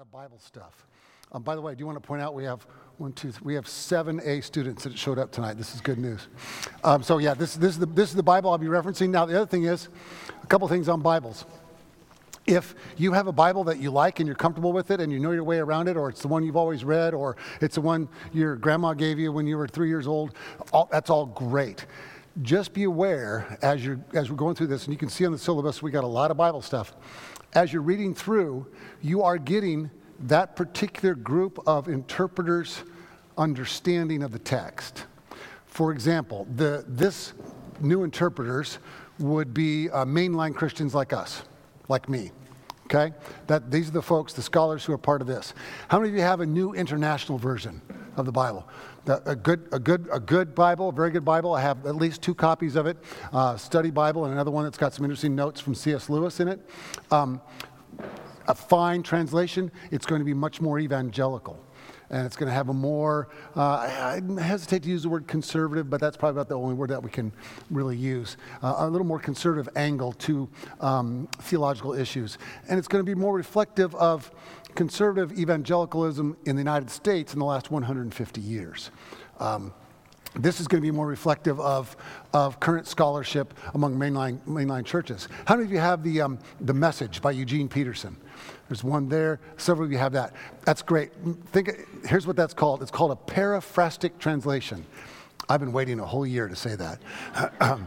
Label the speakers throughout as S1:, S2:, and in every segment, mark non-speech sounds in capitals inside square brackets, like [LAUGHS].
S1: lot of Bible stuff. Um, by the way, do you want to point out we have one, two, three, we have seven A students that showed up tonight. This is good news. Um, so yeah, this, this, is the, this is the Bible I'll be referencing. Now the other thing is, a couple things on Bibles. If you have a Bible that you like and you're comfortable with it and you know your way around it, or it's the one you've always read, or it's the one your grandma gave you when you were three years old, all, that's all great. Just be aware as, you're, as we're going through this, and you can see on the syllabus we got a lot of Bible stuff. As you're reading through, you are getting that particular group of interpreters' understanding of the text. For example, the, this New Interpreter's would be uh, mainline Christians like us, like me. Okay? That, these are the folks, the scholars who are part of this. How many of you have a new international version of the Bible? A, good, a, good, a good Bible, a very good Bible. I have at least two copies of it uh, study Bible, and another one that's got some interesting notes from C.S. Lewis in it. Um, a fine translation, it's going to be much more evangelical. And it's going to have a more, uh, I, hesitate to use the word conservative, but that's probably about the only word that we can really use. Uh, a little more conservative angle to um, theological issues. And it's going to be more reflective of conservative evangelicalism in the United States in the last 150 years. Um, this is going to be more reflective of, of current scholarship among mainline, mainline churches. How many of you have the, um, the message by Eugene Peterson? There's one there. Several of you have that. That's great. Think, here's what that's called it's called a paraphrastic translation. I've been waiting a whole year to say that. [CLEARS THROAT]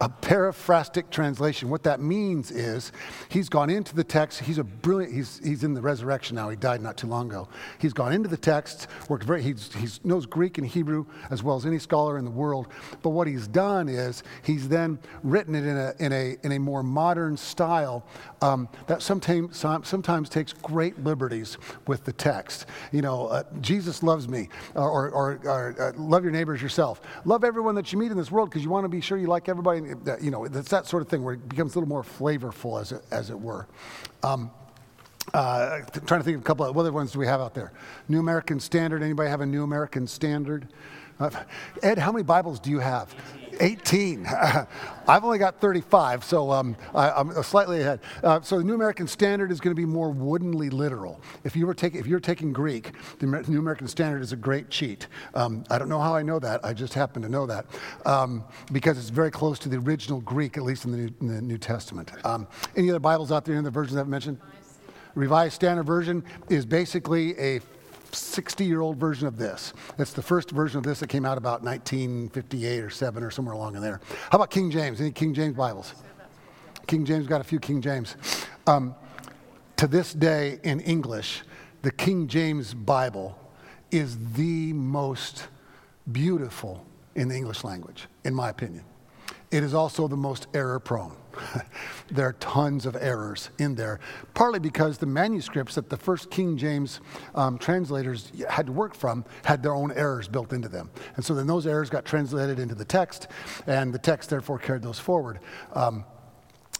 S1: a paraphrastic translation. What that means is he's gone into the text. He's a brilliant, he's, he's in the resurrection now. He died not too long ago. He's gone into the text, worked very, he knows Greek and Hebrew as well as any scholar in the world. But what he's done is he's then written it in a, in a, in a more modern style um, that sometimes, sometimes takes great liberties with the text. You know, uh, Jesus loves me, or, or, or, or uh, love your neighbors yourself. Love everyone that you meet in this world because you want to be sure you like everybody you know, it's that sort of thing where it becomes a little more flavorful, as it, as it were. Um, uh, trying to think of a couple of other ones do we have out there? New American Standard. Anybody have a New American Standard? Ed, how many Bibles do you have? 18. [LAUGHS] I've only got 35, so um, I, am slightly ahead. Uh, so the New American Standard is going to be more woodenly literal. If you were taking, if you're taking Greek, the New American Standard is a great cheat. Um, I don't know how I know that. I just happen to know that um, because it's very close to the original Greek, at least in the New, in the New Testament. Um, any other Bibles out there? Any other versions I've mentioned? Revised Standard Version is basically a 60 year old version of this. It's the first version of this that came out about 1958 or 7 or somewhere along in there. How about King James? Any King James Bibles? King James got a few King James. Um, to this day in English, the King James Bible is the most beautiful in the English language, in my opinion. It is also the most error prone. [LAUGHS] there are tons of errors in there, partly because the manuscripts that the first King James um, translators had to work from had their own errors built into them. And so then those errors got translated into the text, and the text therefore carried those forward. Um,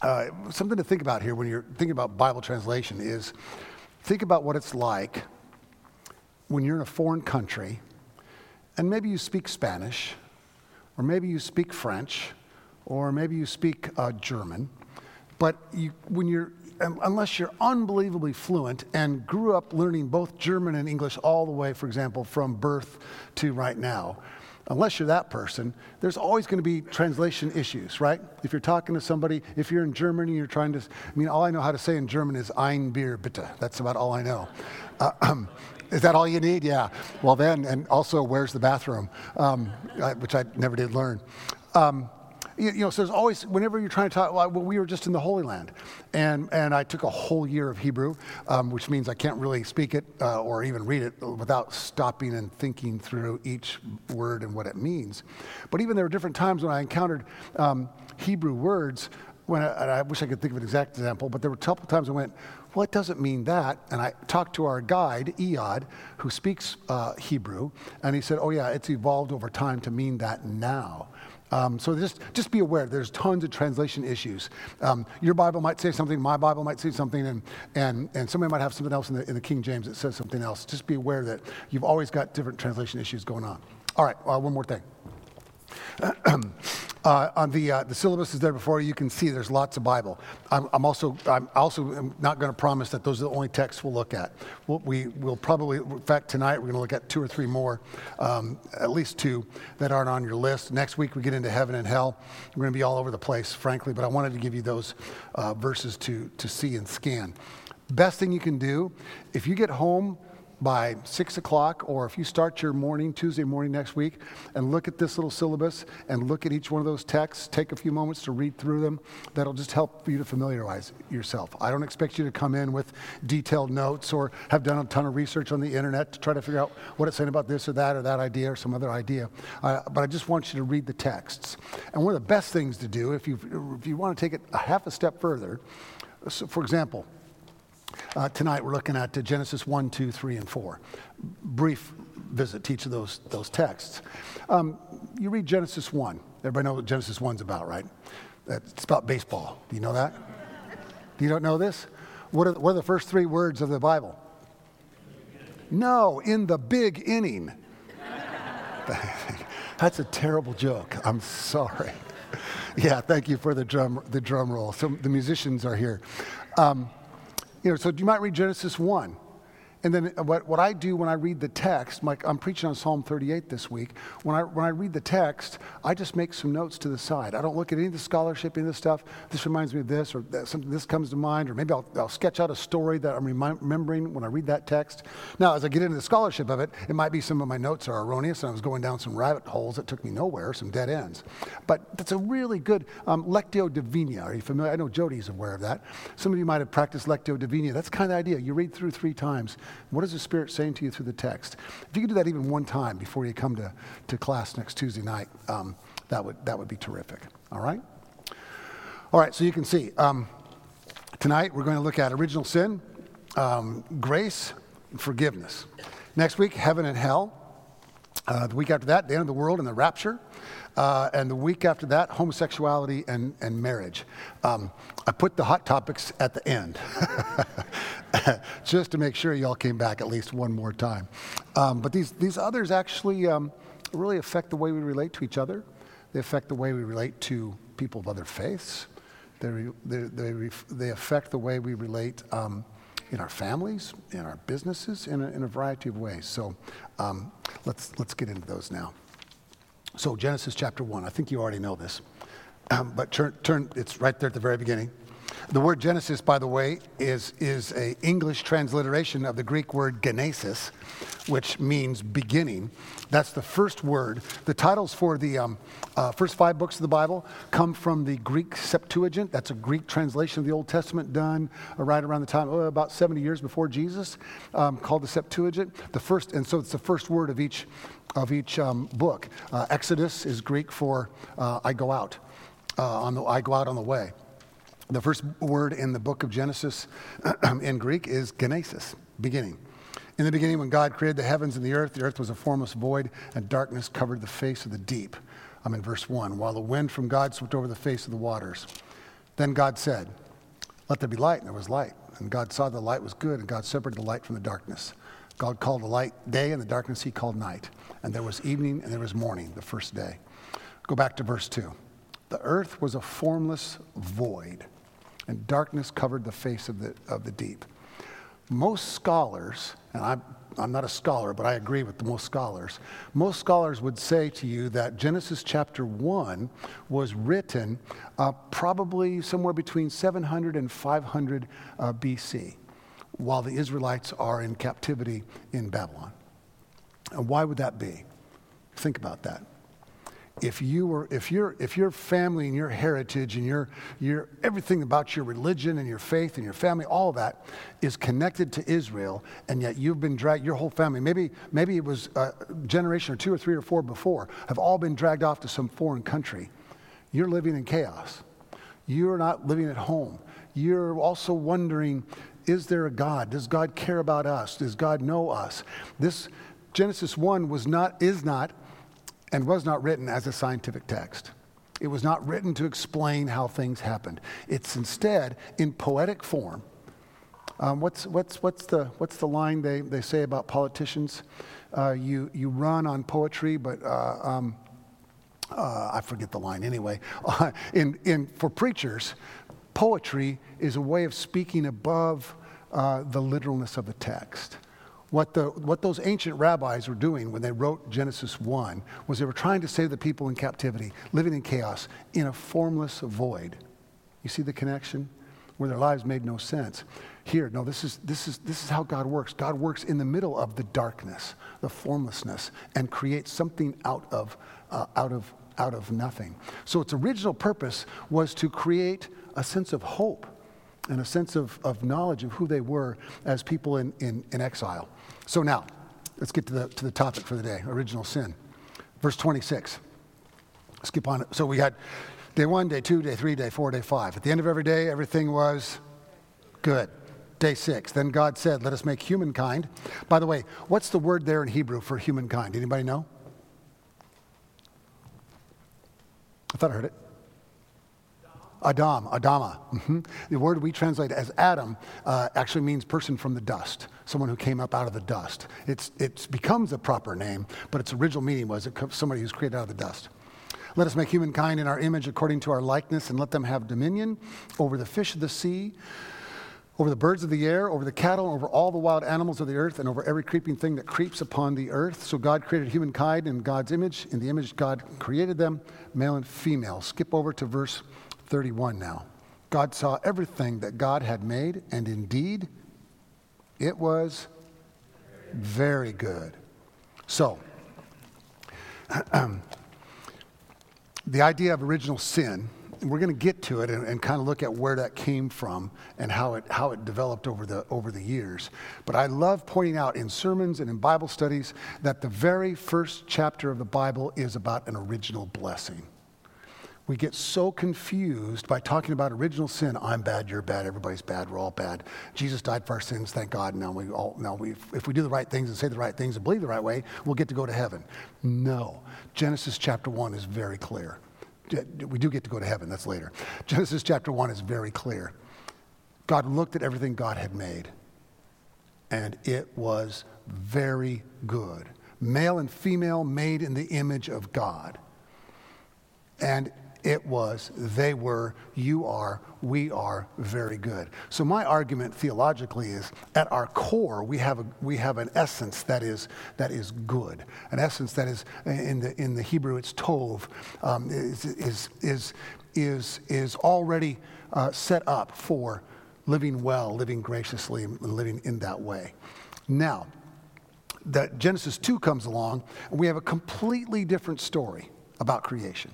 S1: uh, something to think about here when you're thinking about Bible translation is think about what it's like when you're in a foreign country and maybe you speak Spanish or maybe you speak French or maybe you speak uh, German, but you, when you're, unless you're unbelievably fluent and grew up learning both German and English all the way, for example, from birth to right now, unless you're that person, there's always going to be translation issues, right? If you're talking to somebody, if you're in Germany, you're trying to, I mean, all I know how to say in German is ein Bier bitte. That's about all I know. Uh, is that all you need? Yeah. Well, then, and also, where's the bathroom? Um, which I never did learn. Um, you, know, so there's always, whenever you're trying to talk, well, we were just in the Holy Land, and, and I took a whole year of Hebrew, um, which means I can't really speak it uh, or even read it without stopping and thinking through each word and what it means. But even there were different times when I encountered um, Hebrew words, when I, I, wish I could think of an exact example, but there were a couple times I went, well, it doesn't mean that. And I talked to our guide, Ehud, who speaks uh, Hebrew, and he said, oh, yeah, it's evolved over time to mean that now. Um, so just, just be aware, there's tons of translation issues. Um, your Bible might say something, my Bible might say something, and, and, and somebody might have something else in the, in the King James that says something else. Just be aware that you've always got different translation issues going on. All right, uh, one more thing. [CLEARS THROAT] Uh, on the, uh, the syllabus is there before you. You can see there's lots of Bible. I'm, I'm also, I'm also not going to promise that those are the only texts we'll look at. We'll, we will probably, in fact, tonight we're going to look at two or three more, um, at least two that aren't on your list. Next week we get into heaven and hell. We're going to be all over the place, frankly, but I wanted to give you those uh, verses to, to see and scan. Best thing you can do, if you get home, by six o'clock, or if you start your morning, Tuesday morning next week, and look at this little syllabus and look at each one of those texts, take a few moments to read through them. That'll just help you to familiarize yourself. I don't expect you to come in with detailed notes or have done a ton of research on the internet to try to figure out what it's saying about this or that or that idea or some other idea. Uh, but I just want you to read the texts. And one of the best things to do, if you, if you want to take it a half a step further, so for example, uh, tonight we're looking at Genesis 1, 2, 3, and 4. Brief visit to each of those, those texts. Um, you read Genesis 1. Everybody know what Genesis 1's about, right? It's about baseball. Do you know that? Do you don't know this? What are, what are the first three words of the Bible? No, in the big inning. [LAUGHS] That's a terrible joke. I'm sorry. [LAUGHS] Yeah, thank you for the drum, the drum roll. So the musicians are here. Um, you know, so you might read Genesis 1. And then what, what I do when I read the text, like I'm preaching on Psalm 38 this week, when I, when I read the text, I just make some notes to the side. I don't look at any of the scholarship, any of the stuff. This reminds me of this, or something this comes to mind, or maybe I'll, I'll sketch out a story that I'm remembering when I read that text. Now, as I get into the scholarship of it, it might be some of my notes are erroneous, and I was going down some rabbit holes that took me nowhere, some dead ends. But that's a really good um, Lectio Divina. Are you familiar? I know Jody's aware of that. Some of you might have practiced Lectio Divina. That's kind of the idea. You read through three times what is the Spirit saying to you through the text? If you could do that even one time before you come to, to class next Tuesday night, um, that, would, that would be terrific. All right? All right, so you can see. Um, tonight we're going to look at original sin, um, grace, forgiveness. Next week, heaven and hell. Uh, the week after that, the end of the world and the rapture. Uh, and the week after that, homosexuality and, and marriage. Um, I put the hot topics at the end, [LAUGHS] just to make sure y'all came back at least one more time. Um, but these, these others actually um, really affect the way we relate to each other. They affect the way we relate to people of other faiths. They, they, they, they affect the way we relate um, in our families, in our businesses, in a, in a variety of ways. So um, let's, let's get into those now. So, Genesis chapter 1, I think you already know this, um, [CLEARS THROAT] but turn, turn, it's right there at the very beginning. The word Genesis, by the way, is, is a English transliteration of the Greek word genesis, which means beginning. That's the first word. The titles for the um, uh, first five books of the Bible come from the Greek Septuagint. That's a Greek translation of the Old Testament done right around the time, oh, about 70 years before Jesus, um, called the Septuagint. The first, and so it's the first word of each, of each um, book. Uh, Exodus is Greek for uh, I go out. Uh, on the, I go out on the way. The first word in the book of Genesis [CLEARS THROAT] in Greek is genesis, beginning. In the beginning, when God created the heavens and the earth, the earth was a formless void, and darkness covered the face of the deep. I'm in verse 1. While the wind from God swept over the face of the waters. Then God said, Let there be light, and there was light. And God saw the light was good, and God separated the light from the darkness. God called the light day, and the darkness he called night. And there was evening, and there was morning, the first day. Go back to verse 2. The earth was a formless void and darkness covered the face of the, of the deep. Most scholars, and I'm, I'm not a scholar, but I agree with the most scholars, most scholars would say to you that Genesis chapter 1 was written uh, probably somewhere between 700 and 500 uh, BC, while the Israelites are in captivity in Babylon. And why would that be? Think about that if you were if your if your family and your heritage and your your everything about your religion and your faith and your family all of that is connected to Israel and yet you've been dragged your whole family maybe maybe it was a generation or two or three or four before have all been dragged off to some foreign country. You're living in chaos. You're not living at home. You're also wondering is there a God? Does God care about us? Does God know us? This Genesis 1 was not is not and was not written as a scientific text. It was not written to explain how things happened. It's instead in poetic form. Um, what's, what's, what's, the, what's the line they, they say about politicians? Uh, you, you run on poetry, but uh, um, uh, I forget the line anyway. [LAUGHS] In, in, for preachers, poetry is a way of speaking above uh, the literalness of the text. What, the, what those ancient rabbis were doing when they wrote Genesis 1 was they were trying to save the people in captivity, living in chaos, in a formless void. You see the connection? Where their lives made no sense. Here, no, this is, this, is, this is how God works. God works in the middle of the darkness, the formlessness, and creates something out of, uh, out of, out of nothing. So its original purpose was to create a sense of hope and a sense of, of knowledge of who they were as people in, in, in exile. So now, let's get to the, to the topic for the day original sin. Verse 26. Skip on it. So we had day one, day two, day three, day four, day five. At the end of every day, everything was good. Day six. Then God said, Let us make humankind. By the way, what's the word there in Hebrew for humankind? Anybody know? I thought I heard it. Adam, Adama. Mm-hmm. The word we translate as Adam uh, actually means person from the dust, someone who came up out of the dust. It's, it becomes a proper name, but its original meaning was somebody who's created out of the dust. Let us make humankind in our image according to our likeness, and let them have dominion over the fish of the sea, over the birds of the air, over the cattle, over all the wild animals of the earth, and over every creeping thing that creeps upon the earth. So God created humankind in God's image. In the image God created them, male and female. Skip over to verse 31 now. God saw everything that God had made, and indeed, it was very good. So, [CLEARS THROAT] the idea of original sin, we're going to get to it and, and, kind of look at where that came from and how it, how it developed over the, over the years. But I love pointing out in sermons and in Bible studies that the very first chapter of the Bible is about an original blessing we get so confused by talking about original sin. I'm bad, you're bad, everybody's bad, we're all bad. Jesus died for our sins, thank God. Now we all now we if we do the right things and say the right things and believe the right way, we'll get to go to heaven. No. Genesis chapter 1 is very clear. We do get to go to heaven, that's later. Genesis chapter 1 is very clear. God looked at everything God had made, and it was very good. Male and female made in the image of God. And it was, they were, you are, we are very good. So my argument theologically is at our core, we have, a, we have an essence that is, that is good. An essence that is, in the, in the Hebrew, it's tov, um, is, is, is, is, is already uh, set up for living well, living graciously, living in that way. Now, that Genesis 2 comes along, and we have a completely different story about creation.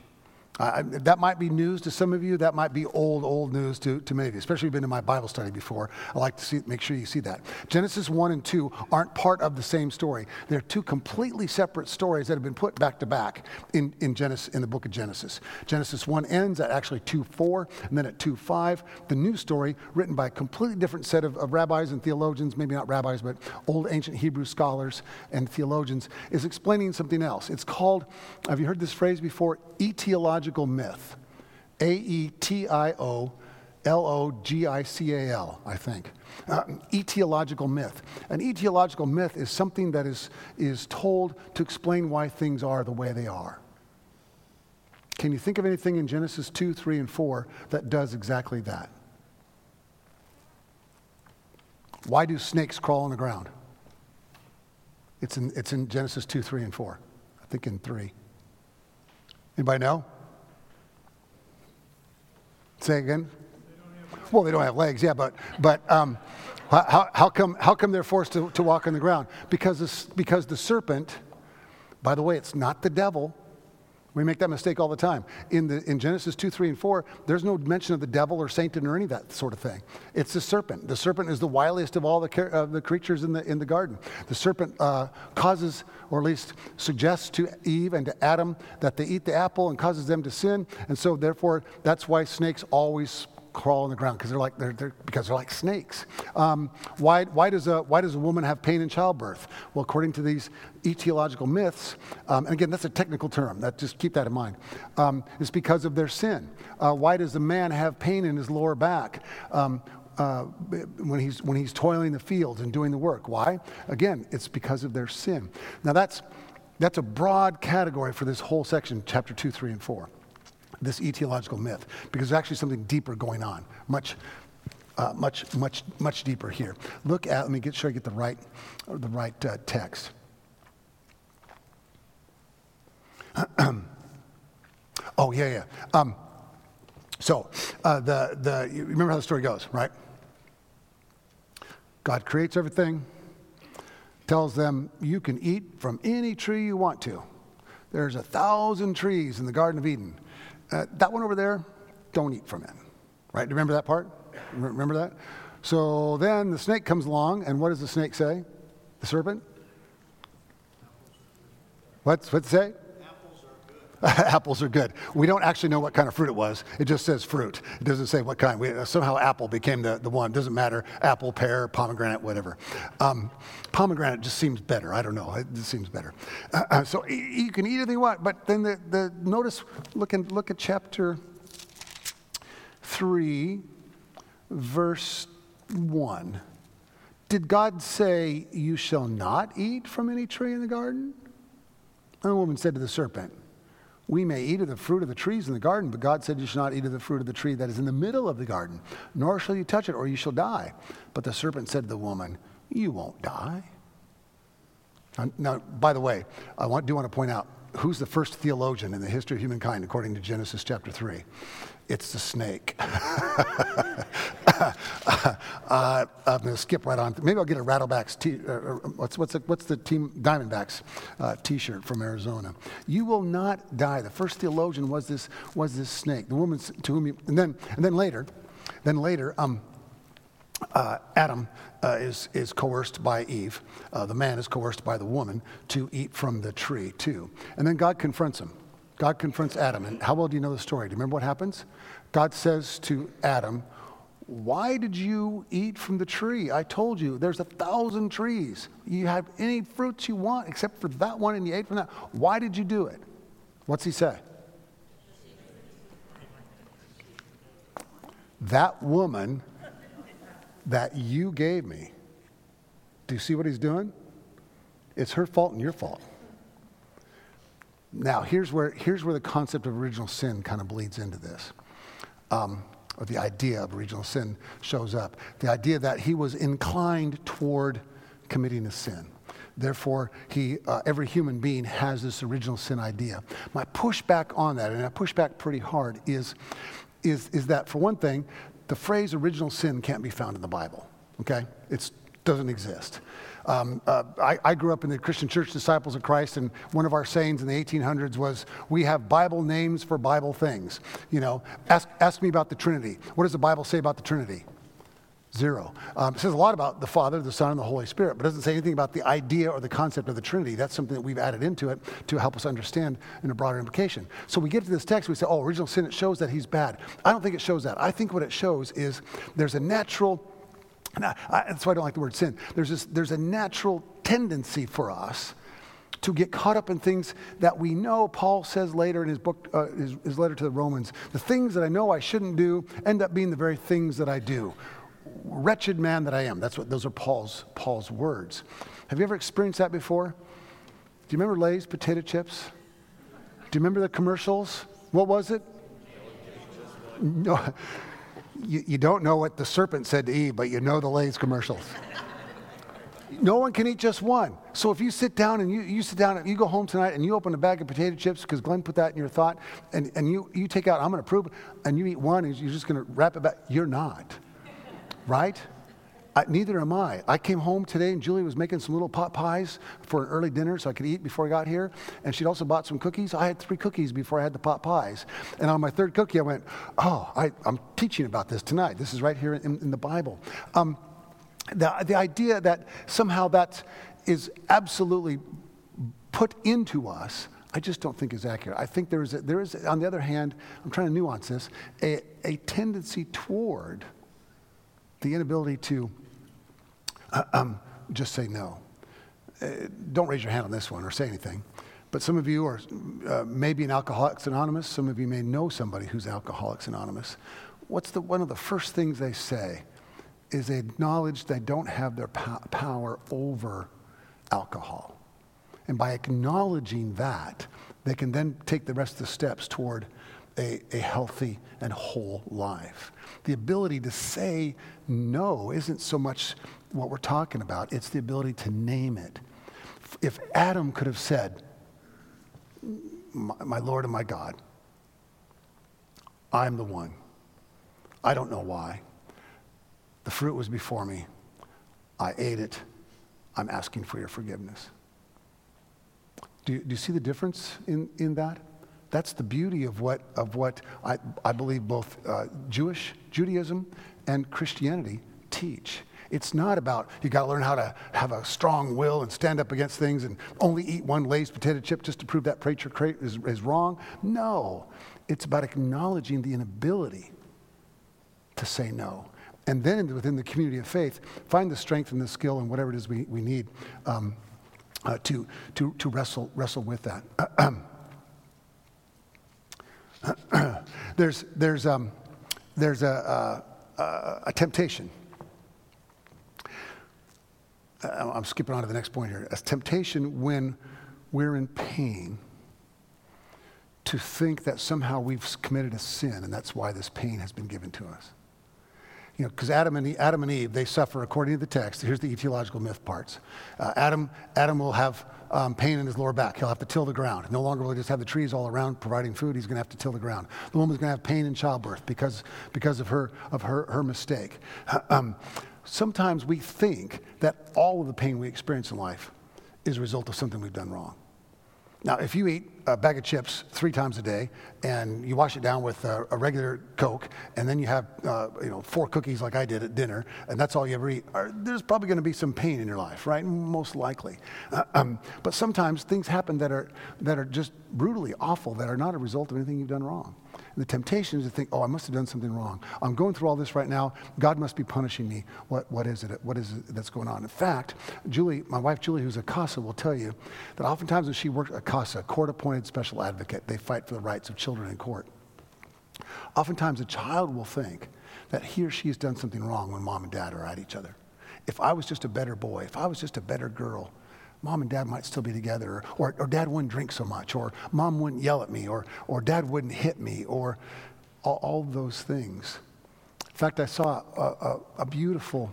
S1: Uh, that might be news to some of you. That might be old, old news to, to many of you, especially if you've been to my Bible study before. I like to see, make sure you see that. Genesis 1 and 2 aren't part of the same story. They're two completely separate stories that have been put back to back in, in, Genesis, in the book of Genesis. Genesis 1 ends at actually 2 4, and then at 2 5. The new story, written by a completely different set of, of rabbis and theologians, maybe not rabbis, but old ancient Hebrew scholars and theologians, is explaining something else. It's called, have you heard this phrase before? Etiological Aetiological myth. A E T I O L O G I C A L, I think. Uh, etiological myth. An etiological myth is something that is, is told to explain why things are the way they are. Can you think of anything in Genesis 2, 3, and 4 that does exactly that? Why do snakes crawl on the ground? It's in, it's in Genesis 2, 3, and 4. I think in 3. Anybody know? Say again? Well, they don't have legs, yeah, but, but um, how, how, come, how come they're forced to, to walk on the ground? Because, this, because the serpent, by the way, it's not the devil, we make that mistake all the time. In, the, in Genesis 2, 3, and 4, there's no mention of the devil or Satan or any of that sort of thing. It's the serpent. The serpent is the wiliest of all the, uh, the creatures in the, in the garden. The serpent uh, causes, or at least suggests to Eve and to Adam that they eat the apple and causes them to sin. And so, therefore, that's why snakes always crawl on the ground because they're like they're, they're, because they're like snakes. Um, why, why, does a, why does a woman have pain in childbirth? Well, according to these etiological myths, um, and again, that's a technical term. That just keep that in mind. Um, it's because of their sin. Uh, why does a man have pain in his lower back? Um, uh, when, he's, when he's toiling the fields and doing the work. Why? Again, it's because of their sin. Now, that's That's a broad category for this whole section, chapter 2, 3, and 4. This etiological myth, because there's actually something deeper going on, much, uh, much, much, much deeper here. Look at, let me get sure I get the right, the right uh, text. [CLEARS THROAT] oh, yeah, yeah. Um, so, uh, the, the, you remember how the story goes, right? God creates everything, tells them, you can eat from any tree you want to. There's a thousand trees in the Garden of Eden. Uh, that one over there, don't eat from it. Right? Do you remember that part? Remember that? So then the snake comes along, and what does the snake say? The serpent? What's, what's it say? [LAUGHS] apples are good. We don't actually know what kind of fruit it was. It just says fruit. It doesn't say what kind. We, somehow apple became the, the one. It doesn't matter. Apple, pear, pomegranate, whatever. Um, pomegranate just seems better. I don't know. It seems better. Uh, uh, so you can eat anything you want. But then the, the notice, look, in, look at chapter 3, verse 1. Did God say, You shall not eat from any tree in the garden? And the woman said to the serpent, we may eat of the fruit of the trees in the garden, but God said, You shall not eat of the fruit of the tree that is in the middle of the garden, nor shall you touch it, or you shall die. But the serpent said to the woman, You won't die. Now, by the way, I want, do want to point out who's the first theologian in the history of humankind according to Genesis chapter 3? It's the snake. [LAUGHS] uh, I'm going to skip right on. Maybe I'll get a Rattlebacks. T- uh, uh, what's what's the, what's the team Diamondbacks uh, T-shirt from Arizona? You will not die. The first theologian was this was this snake. The woman to whom you, and then and then later, then later, um, uh, Adam uh, is, is coerced by Eve. Uh, the man is coerced by the woman to eat from the tree, too. And then God confronts him. God confronts Adam. And how well do you know the story? Do you remember what happens? God says to Adam, Why did you eat from the tree? I told you there's a thousand trees. You have any fruits you want except for that one, and you ate from that. Why did you do it? What's he say? That woman that you gave me. Do you see what he's doing? It's her fault and your fault. Now, here's where, here's where the concept of original sin kind of bleeds into this, um, or the idea of original sin shows up. The idea that he was inclined toward committing a sin. Therefore, he, uh, every human being has this original sin idea. My pushback on that, and I push back pretty hard, is, is, is that for one thing, the phrase original sin can't be found in the Bible, okay? It doesn't exist. Um, uh, I, I, grew up in the Christian Church Disciples of Christ, and one of our sayings in the 1800s was, We have Bible names for Bible things. You know, ask, ask me about the Trinity. What does the Bible say about the Trinity? Zero. Um, it says a lot about the Father, the Son, and the Holy Spirit, but doesn't say anything about the idea or the concept of the Trinity. That's something that we've added into it to help us understand in a broader implication. So we get to this text, we say, oh, original sin, it shows that he's bad. I don't think it shows that. I think what it shows is there's a natural, I, I, that's why I don't like the word sin. There's, this, there's a natural tendency for us to get caught up in things that we know Paul says later in his book, uh, his, his letter to the Romans. The things that I know I shouldn't do end up being the very things that I do wretched man that I am. That's what those are Paul's Paul's words. Have you ever experienced that before? Do you remember Lay's potato chips? Do you remember the commercials? What was it? No, you, you don't know what the serpent said to Eve, but you know the Lay's commercials. no one can eat just one. So if you sit down and you, you sit down and you go home tonight and you open a bag of potato chips because Glenn put that in your thought and, and you, you take out, I'm going to prove, and you eat one and you're just going to wrap it back. You're not right? I, neither am I. I came home today and Julie was making some little pot pies for an early dinner so I could eat before I got here. And she'd also bought some cookies. I had three cookies before I had the pot pies. And on my third cookie, I went, Oh, I, am teaching about this tonight. This is right here in, in the Bible. Um, the, the idea that somehow that is absolutely put into us I just don't think is accurate. I think there is, a, there is on the other hand, I'm trying to nuance this, a, a tendency toward the inability to uh, um, just say no. Uh, don't raise your hand on this one or say anything. But some of you are uh, maybe in Alcoholics Anonymous. Some of you may know somebody who's Alcoholics Anonymous. What's the, one of the first things they say is they acknowledge they don't have their po- power over alcohol. And by acknowledging that, they can then take the rest of the steps toward a, a healthy and whole life. The ability to say no isn't so much what we're talking about, it's the ability to name it. If Adam could have said, My, Lord and my God, I'm the one. I don't know why. The fruit was before me. I ate it. I'm asking for your forgiveness. Do you, do you see the difference in, in that? That's the beauty of what, of what I, I believe both uh, Jewish, Judaism, and Christianity teach. It's not about you got to learn how to have a strong will and stand up against things and only eat one Lay's potato chip just to prove that preacher is, is wrong. No, it's about acknowledging the inability to say no. And then within the community of faith, find the strength and the skill and whatever it is we, we need um, uh, to, to, to wrestle, wrestle with that. [CLEARS THROAT] [COUGHS] there's, there's, um, there's a, a, a temptation. Uh, I'm skipping on to the next point here. A temptation when we're in pain to think that somehow we've committed a sin and that's why this pain has been given to us. You know, because Adam and, Adam and Eve, they suffer according to the text. Here's the etiological myth parts. Uh, Adam, Adam will have um, pain in his lower back. He'll have to till the ground. No longer will he just have the trees all around providing food. He's going to have to till the ground. The woman's going to have pain in childbirth because, because of, her, of her, her mistake. [CLEARS THROAT] Um, sometimes we think that all of the pain we experience in life is a result of something we've done wrong. Now, if you eat a bag of chips three times a day and you wash it down with a, a regular Coke, and then you have uh, you know four cookies like I did at dinner, and that's all you ever eat, there's probably going to be some pain in your life, right? Most likely. Uh, um, but sometimes things happen that are that are just brutally awful that are not a result of anything you've done wrong. The temptation is to think, oh, I must have done something wrong. I'm going through all this right now. God must be punishing me. What, what is it? What is it that's going on? In fact, Julie, my wife Julie, who's a CASA, will tell you that oftentimes when she works a CASA, court appointed special advocate, they fight for the rights of children in court. Oftentimes a child will think that he or she has done something wrong when mom and dad are at each other. If I was just a better boy, if I was just a better girl, mom and dad might still be together, or, or dad wouldn't drink so much, or mom wouldn't yell at me, or, or dad wouldn't hit me, or all, all those things. In fact, I saw a, a, a beautiful,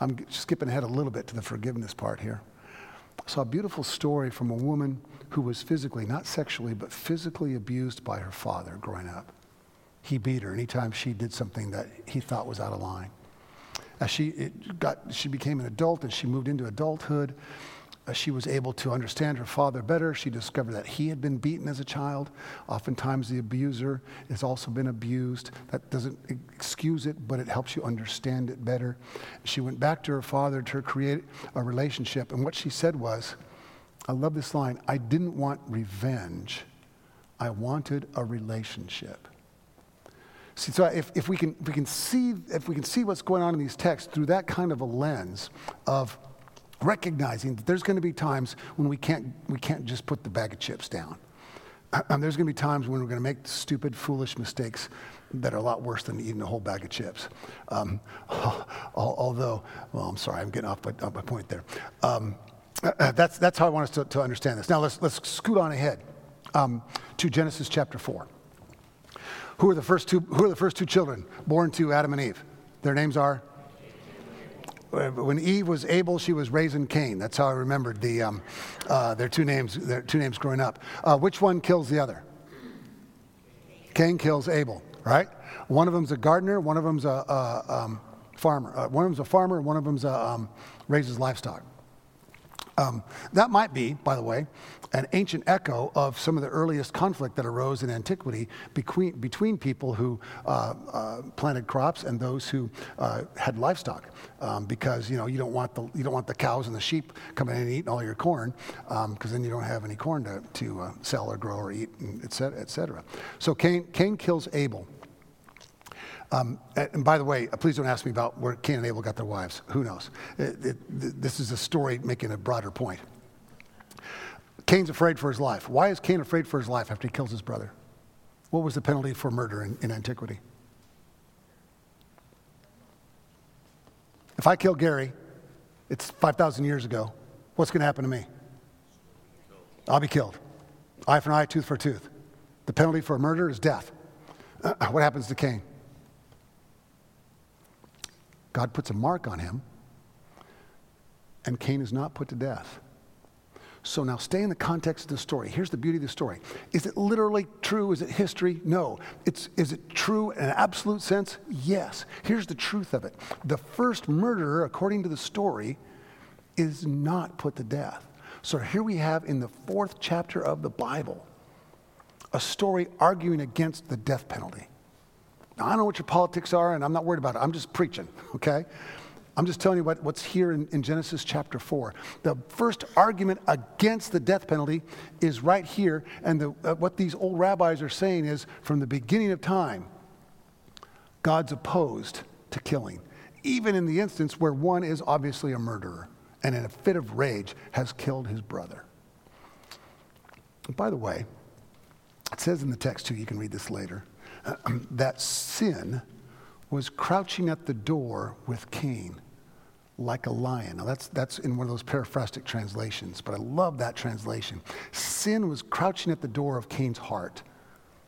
S1: I'm skipping ahead a little bit to the forgiveness part here. I saw a beautiful story from a woman who was physically, not sexually, but physically abused by her father growing up. He beat her anytime she did something that he thought was out of line. As she, got, she became an adult and she moved into adulthood, uh, she was able to understand her father better. She discovered that he had been beaten as a child. Oftentimes, the abuser has also been abused. That doesn't excuse it, but it helps you understand it better. She went back to her father to create a relationship. And what she said was, I love this line I didn't want revenge, I wanted a relationship. See, so if, if, we can, if, we can see, if we can see what's going on in these texts through that kind of a lens of recognizing that there's going to be times when we can't, we can't just put the bag of chips down. And there's going to be times when we're going to make stupid, foolish mistakes that are a lot worse than eating a whole bag of chips. Um, [LAUGHS] although, well, I'm sorry, I'm getting off my, off my point there. Um, that's, that's how I want us to, to, understand this. Now let's, let's scoot on ahead um, to Genesis chapter 4. Who are, the first two, who are the first two children born to Adam and Eve? Their names are when Eve was able, she was raising Cain. That's how I remembered the, um, uh, their two names. Their two names growing up. Uh, which one kills the other? Cain kills Abel. Right. One of them's a gardener. One of them's a, a um, farmer. Uh, one of them's a farmer. One of them's a, um, raises livestock. Um, that might be, by the way, an ancient echo of some of the earliest conflict that arose in antiquity between, between people who uh, uh, planted crops and those who uh, had livestock. Um, because you know you don't want the you don't want the cows and the sheep coming in and eating all your corn, because um, then you don't have any corn to, to uh, sell or grow or eat, et cetera, et cetera. So Cain, Cain kills Abel. Um, and by the way, please don't ask me about where Cain and Abel got their wives. Who knows? It, it, this is a story making a broader point. Cain's afraid for his life. Why is Cain afraid for his life after he kills his brother? What was the penalty for murder in, in antiquity? If I kill Gary, it's 5,000 years ago, what's going to happen to me? I'll be killed. Eye for an eye, tooth for a tooth. The penalty for murder is death. [CLEARS THROAT] what happens to Cain? God puts a mark on him, and Cain is not put to death. So now stay in the context of the story. Here's the beauty of the story. Is it literally true? Is it history? No. It's, is it true in an absolute sense? Yes. Here's the truth of it the first murderer, according to the story, is not put to death. So here we have in the fourth chapter of the Bible a story arguing against the death penalty. I don't know what your politics are, and I'm not worried about it. I'm just preaching, okay? I'm just telling you what, what's here in, in Genesis chapter 4. The first argument against the death penalty is right here, and the, uh, what these old rabbis are saying is from the beginning of time, God's opposed to killing, even in the instance where one is obviously a murderer and in a fit of rage has killed his brother. And by the way, it says in the text too, you can read this later, [CLEARS THROAT] that sin was crouching at the door with Cain like a lion. Now, that's, that's in one of those paraphrastic translations, but I love that translation. Sin was crouching at the door of Cain's heart,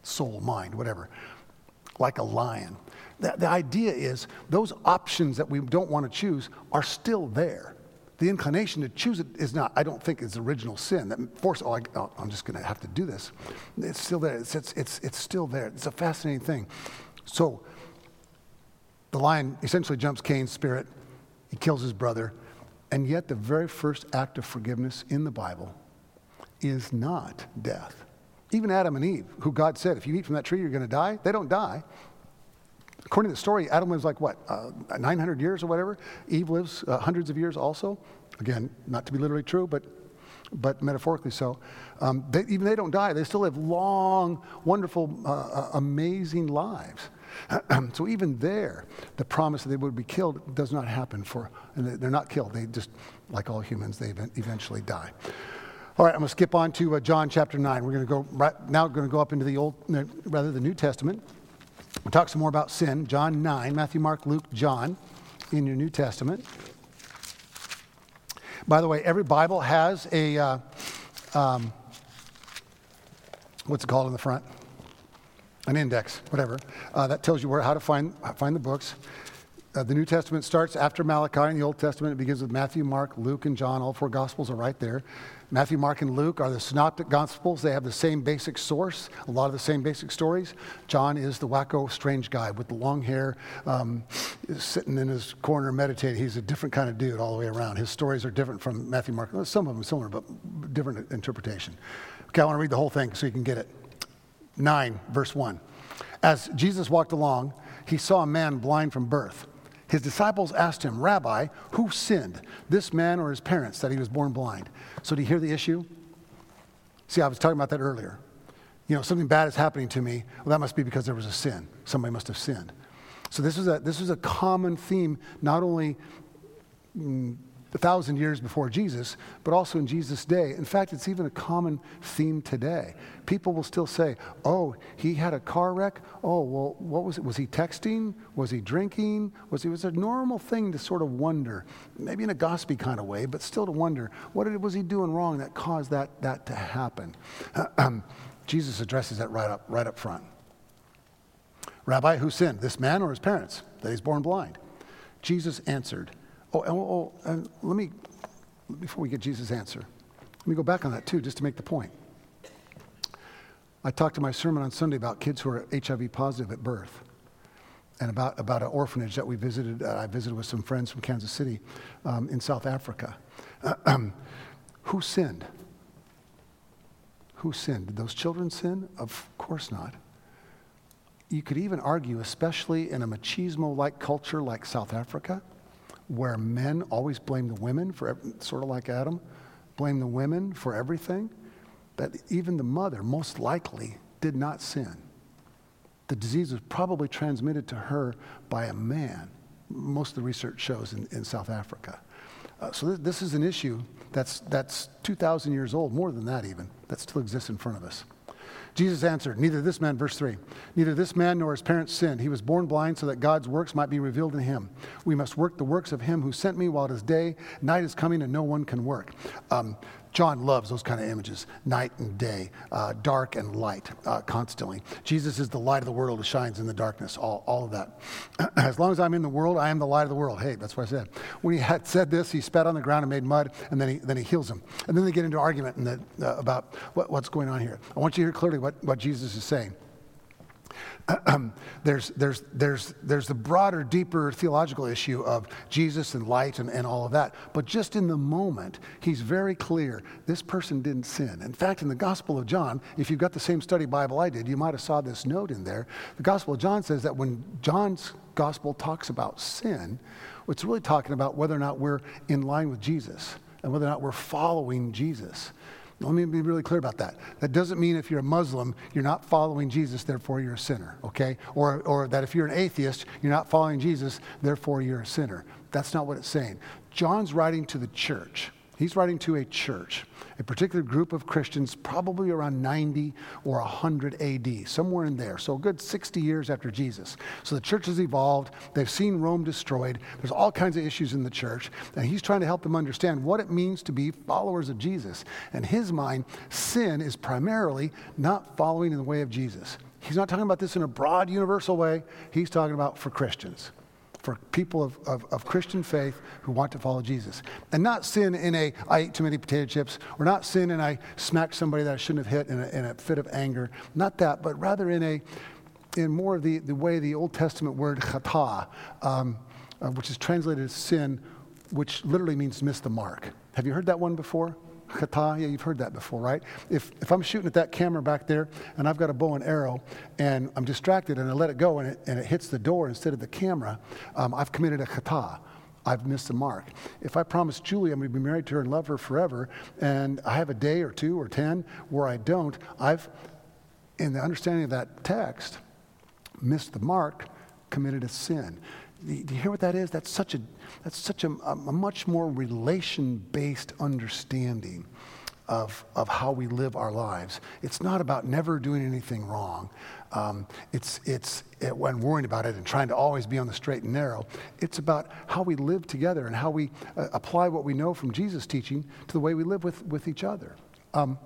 S1: soul, mind, whatever, like a lion. The, the idea is those options that we don't want to choose are still there. The inclination to choose it is not, I don't think, is original sin. That force, oh, I, oh, am just going to have to do this. It's still there. It's, it's, it's, it's still there. It's a fascinating thing. So, the lion essentially jumps Cain's spirit, he kills his brother, and yet the very first act of forgiveness in the Bible is not death. Even Adam and Eve, who God said, if you eat from that tree, you're going to die, they don't die. According to the story, Adam lives like what, uh, 900 years or whatever? Eve lives uh, hundreds of years also. Again, not to be literally true, but, but metaphorically so. Um, they, even they don't die, they still live long, wonderful, uh, uh amazing lives. [CLEARS THROAT] so even there, the promise that they would be killed does not happen for, and they're not killed. They just, like all humans, they eventually die. All right, I'm going to skip on to uh, John chapter 9. We're going to go right now, going to go up into the Old, rather the New Testament. We'll talk some more about sin. John 9, Matthew, Mark, Luke, John in your New Testament. By the way, every Bible has a, uh, um, what's it called in the front? an index, whatever, uh, that tells you where, how to find, find the books. Uh, the New Testament starts after Malachi, and the Old Testament it begins with Matthew, Mark, Luke, and John. All four Gospels are right there. Matthew, Mark, and Luke are the synoptic Gospels. They have the same basic source, a lot of the same basic stories. John is the wacko, strange guy with the long hair, um, sitting in his corner meditating. He's a different kind of dude all the way around. His stories are different from Matthew, Mark. Some of them similar, but different interpretation. Okay, I want to read the whole thing so you can get it. 9, verse 1. As Jesus walked along, he saw a man blind from birth. His disciples asked him, Rabbi, who sinned, this man or his parents, that he was born blind? So, do you hear the issue? See, I was talking about that earlier. You know, something bad is happening to me. Well, that must be because there was a sin. Somebody must have sinned. So, this is a, this is a common theme, not only mm, a thousand years before Jesus, but also in Jesus' day. In fact, it's even a common theme today. People will still say, oh, he had a car wreck. Oh, well, what was it? Was he texting? Was he drinking? Was he, it was a normal thing to sort of wonder, maybe in a gossipy kind of way, but still to wonder, what did, was he doing wrong that caused that, that to happen? [CLEARS THROAT] Jesus addresses that right up, right up front. Rabbi, who sinned, this man or his parents, that he's born blind? Jesus answered, Oh, oh, and let me, before we get Jesus' answer, let me go back on that too, just to make the point. I talked in my sermon on Sunday about kids who are HIV positive at birth and about, about an orphanage that we visited. Uh, I visited with some friends from Kansas City um, in South Africa. Uh, [CLEARS THROAT] who sinned? Who sinned? Did those children sin? Of course not. You could even argue, especially in a machismo like culture like South Africa, where men always blame the women for sort of like Adam, blame the women for everything, that even the mother most likely did not sin. The disease was probably transmitted to her by a man. Most of the research shows in, in South Africa. Uh, so this, this is an issue that's, that's 2,000 years old, more than that even, that still exists in front of us. Jesus answered, Neither this man, verse 3, neither this man nor his parents sinned. He was born blind so that God's works might be revealed in him. We must work the works of him who sent me while it is day. Night is coming and no one can work. Um, John loves those kind of images night and day, uh, dark and light, uh, constantly. Jesus is the light of the world who shines in the darkness, all, all of that. [CLEARS THROAT] as long as I'm in the world, I am the light of the world. Hey, that's what I said. When he had said this, he spat on the ground and made mud, and then he, then he heals him. And then they get into argument the, uh, about what, what's going on here. I want you to hear clearly what, what Jesus is saying. [CLEARS THROAT] there's, there's, there's, there's the broader, deeper theological issue of Jesus and light and, and all of that. But just in the moment, he's very clear this person didn't sin. In fact, in the Gospel of John, if you've got the same study Bible I did, you might have saw this note in there. The Gospel of John says that when John's Gospel talks about sin, it's really talking about whether or not we're in line with Jesus and whether or not we're following Jesus. Let me be really clear about that. That doesn't mean if you're a Muslim, you're not following Jesus, therefore you're a sinner, okay? Or, or that if you're an atheist, you're not following Jesus, therefore you're a sinner. That's not what it's saying. John's writing to the church. He's writing to a church, a particular group of Christians, probably around 90 or 100 AD, somewhere in there. So, a good 60 years after Jesus. So, the church has evolved. They've seen Rome destroyed. There's all kinds of issues in the church. And he's trying to help them understand what it means to be followers of Jesus. In his mind, sin is primarily not following in the way of Jesus. He's not talking about this in a broad, universal way, he's talking about for Christians for people of, of, of, Christian faith who want to follow Jesus. And not sin in a, I ate too many potato chips, or not sin and I smacked somebody that I shouldn't have hit in a, in a fit of anger. Not that, but rather in a, in more of the, the way the Old Testament word chata, um, uh, which is translated as sin, which literally means miss the mark. Have you heard that one before? Chata, yeah, you've heard that before, right? If, if I'm shooting at that camera back there and I've got a bow and arrow and I'm distracted and I let it go and it, and it hits the door instead of the camera, um, I've committed a chata. I've missed the mark. If I promise Julie I'm going to be married to her and love her forever, and I have a day or two or ten where I don't, I've, in the understanding of that text, missed the mark, committed a sin. Do you hear what that is? That's such a, that's such a, a much more relation based understanding of, of how we live our lives. It's not about never doing anything wrong. Um, it's, it's it, when worrying about it and trying to always be on the straight and narrow. It's about how we live together and how we uh, apply what we know from Jesus' teaching to the way we live with, with each other. Um,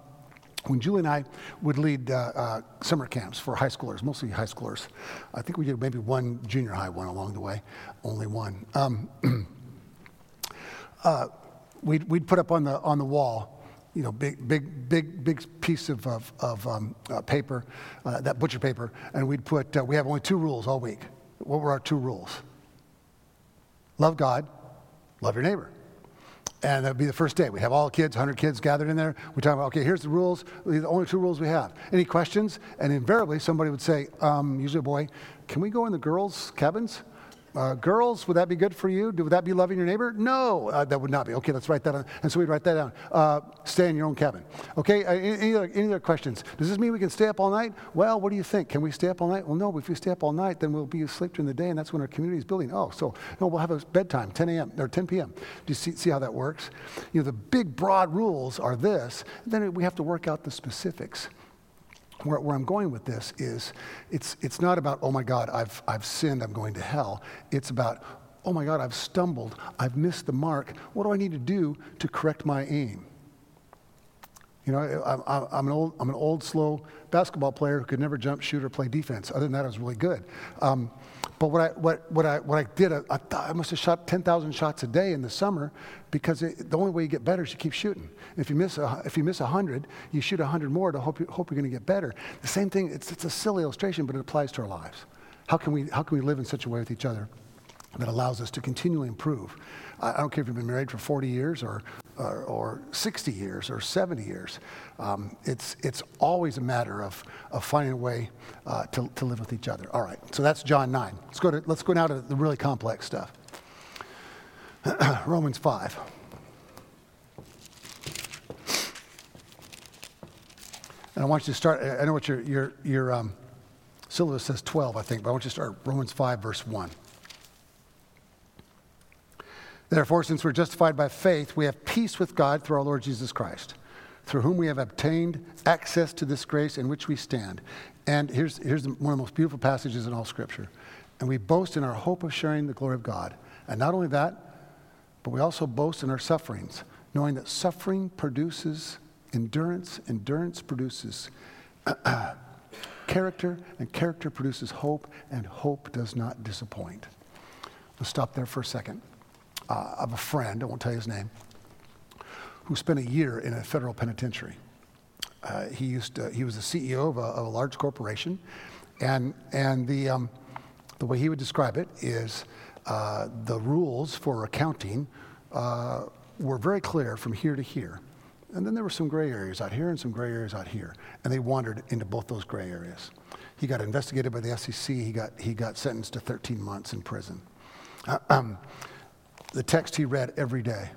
S1: when Julie and I would lead uh, uh, summer camps for high schoolers, mostly high schoolers, I think we did maybe one junior high one along the way, only one. Um, [CLEARS THROAT] uh, we'd, we'd put up on the, on the wall, you know, big, big, big, big piece of, of, of um, uh, paper, uh, that butcher paper, and we'd put, uh, we have only two rules all week. What were our two rules? Love God, love your neighbor. And that would be the first day. We'd have all kids, 100 kids gathered in there. We talk about, okay, here's the rules, the only two rules we have. Any questions? And invariably, somebody would say, um, usually a boy, can we go in the girls' cabins? Uh, girls, would that be good for you? Would that be loving your neighbor? No, uh, that would not be. Okay, let's write that down. And so we'd write that down. Uh, stay in your own cabin. Okay, uh, any, other, any other questions? Does this mean we can stay up all night? Well, what do you think? Can we stay up all night? Well, no, if we stay up all night, then we'll be asleep during the day, and that's when our community is building. Oh, so no, we'll have a bedtime, 10 a.m. or 10 p.m. Do you see, see how that works? You know, the big, broad rules are this. Then we have to work out the specifics where, where, I'm going with this is it's, it's not about, oh my God, I've, I've sinned, I'm going to hell. It's about, oh my God, I've stumbled, I've missed the mark. What do I need to do to correct my aim? You know, I, am an old, I'm an old, slow basketball player who could never jump, shoot, or play defense. Other than that, I was really good. Um, but what I, what, what I, what I did, I, I, must have shot 10,000 shots a day in the summer because it, the only way you get better is you keep shooting. If you miss, a, if you miss 100, you shoot 100 more to hope, you, hope you're going to get better. The same thing, it's, it's a silly illustration, but it applies to our lives. How can, we, how can we live in such a way with each other that allows us to continually improve? I, don't care if you've been married for 40 years or or, or 60 years or 70 years. Um, it's, it's always a matter of, of finding a way uh, to, to live with each other. All right, so that's John 9. Let's go, to, let's go now to the really complex stuff. [CLEARS THROAT] Romans 5. And I want you to start, I know what your, your, your um, syllabus says 12, I think, but I want you to start Romans 5, verse 1. Therefore, since we're justified by faith, we have peace with God through our Lord Jesus Christ, through whom we have obtained access to this grace in which we stand. And here's, here's one of the most beautiful passages in all Scripture. And we boast in our hope of sharing the glory of God. And not only that, but we also boast in our sufferings, knowing that suffering produces endurance, endurance produces [CLEARS THROAT] character, and character produces hope, and hope does not disappoint. Let's stop there for a second. Uh, have a friend, I won't tell you his name, who spent a year in a federal penitentiary. Uh, he, used to, he was the CEO of a, of a large corporation, and, and the, um, the way he would describe it is uh, the rules for accounting uh, were very clear from here to here. And then there were some gray areas out here and some gray areas out here. And they wandered into both those gray areas. He got investigated by the SEC. He got, he got sentenced to 13 months in prison. Uh, [CLEARS THROAT] um, the text he read every day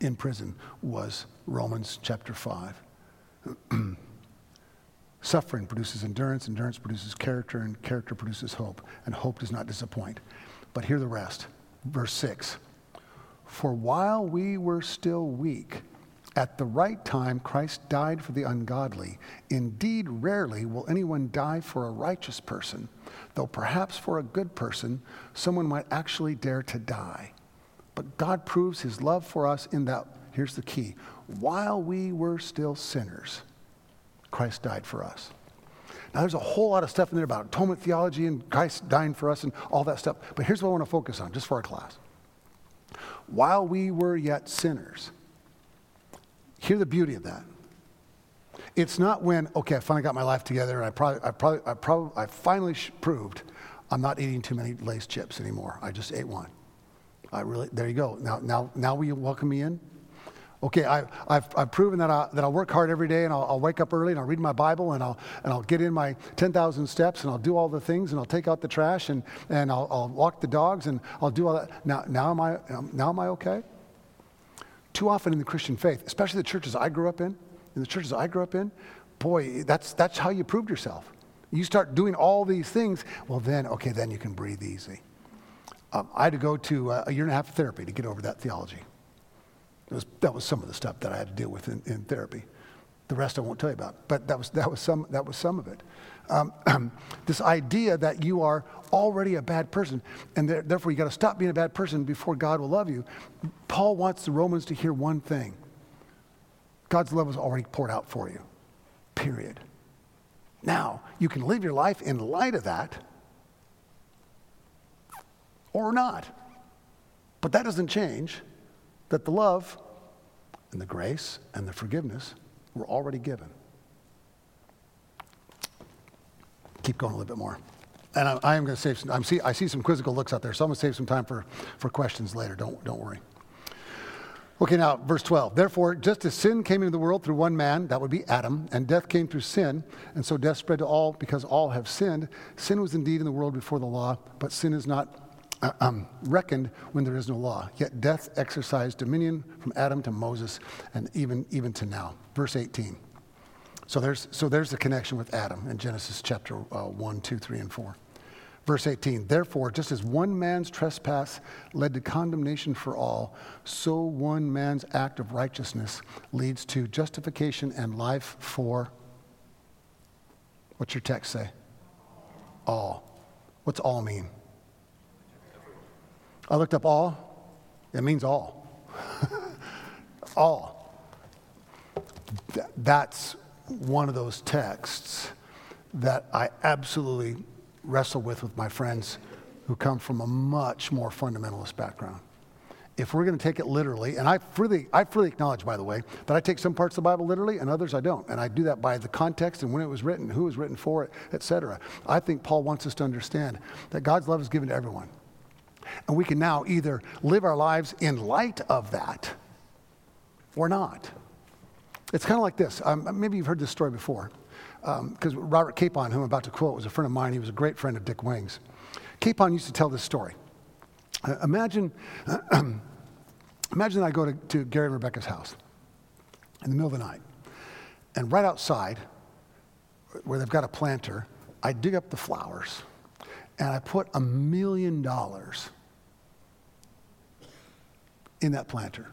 S1: in prison was Romans chapter 5. [CLEARS THROAT] Suffering produces endurance, endurance produces character, and character produces hope, and hope does not disappoint. But hear the rest. Verse 6 For while we were still weak, at the right time Christ died for the ungodly. Indeed, rarely will anyone die for a righteous person, though perhaps for a good person, someone might actually dare to die. But God proves his love for us in that, here's the key, while we were still sinners, Christ died for us. Now, there's a whole lot of stuff in there about atonement theology and Christ dying for us and all that stuff. But here's what I want to focus on just for our class. While we were yet sinners, hear the beauty of that. It's not when, okay, I finally got my life together and I probably, I probably, I probably, I finally proved I'm not eating too many Lay's chips anymore. I just ate one. I really, there you go. Now, now, now will you welcome me in? Okay, I, have I've proven that, I, that I'll work hard every day and I'll, I'll, wake up early and I'll read my Bible and I'll, and I'll get in my 10,000 steps and I'll do all the things and I'll take out the trash and, and I'll, I'll walk the dogs and I'll do all that. Now, now, am I, um, now am I okay? Too often in the Christian faith, especially the churches I grew up in, in the churches I grew up in, boy, that's, that's how you proved yourself. You start doing all these things, well, then, okay, then you can breathe easy. Um, I had to go to uh, a year and a half of therapy to get over that theology. Was, that was some of the stuff that I had to deal with in, in, therapy. The rest I won't tell you about, but that was, that was, some, that was some of it. Um, [CLEARS THROAT] this idea that you are already a bad person, and there, therefore you got to stop being a bad person before God will love you. Paul wants the Romans to hear one thing God's love was already poured out for you, period. Now, you can live your life in light of that or not. But that doesn't change that the love and the grace and the forgiveness were already given. Keep going a little bit more. And I, I am going to save some, I'm see, I see some quizzical looks out there, so I'm going to save some time for, for questions later. Don't, don't worry. Okay, now, verse 12. Therefore, just as sin came into the world through one man, that would be Adam, and death came through sin, and so death spread to all because all have sinned. Sin was indeed in the world before the law, but sin is not uh, um, reckoned when there is no law. Yet death exercised dominion from Adam to Moses and even, even to now. Verse 18. So there's, so there's the connection with Adam in Genesis chapter uh, 1, 2, 3, and 4. Verse 18, therefore, just as one man's trespass led to condemnation for all, so one man's act of righteousness leads to justification and life for, what's your text say? All. What's all mean? I looked up all. It means all. [LAUGHS] all. That's one of those texts that I absolutely wrestle with with my friends who come from a much more fundamentalist background. If we're going to take it literally, and I freely, I freely acknowledge, by the way, that I take some parts of the Bible literally and others I don't. And I do that by the context and when it was written, who was written for it, etc. I think Paul wants us to understand that God's love is given to everyone. And we can now either live our lives in light of that or not. It's kind of like this. Um, maybe you've heard this story before. Because um, Robert Capon, who I'm about to quote, was a friend of mine. He was a great friend of Dick Wing's. Capon used to tell this story. Uh, imagine, uh, [CLEARS THROAT] imagine I go to, to Gary and Rebecca's house in the middle of the night. And right outside, where they've got a planter, I dig up the flowers and I put a million dollars in that planter.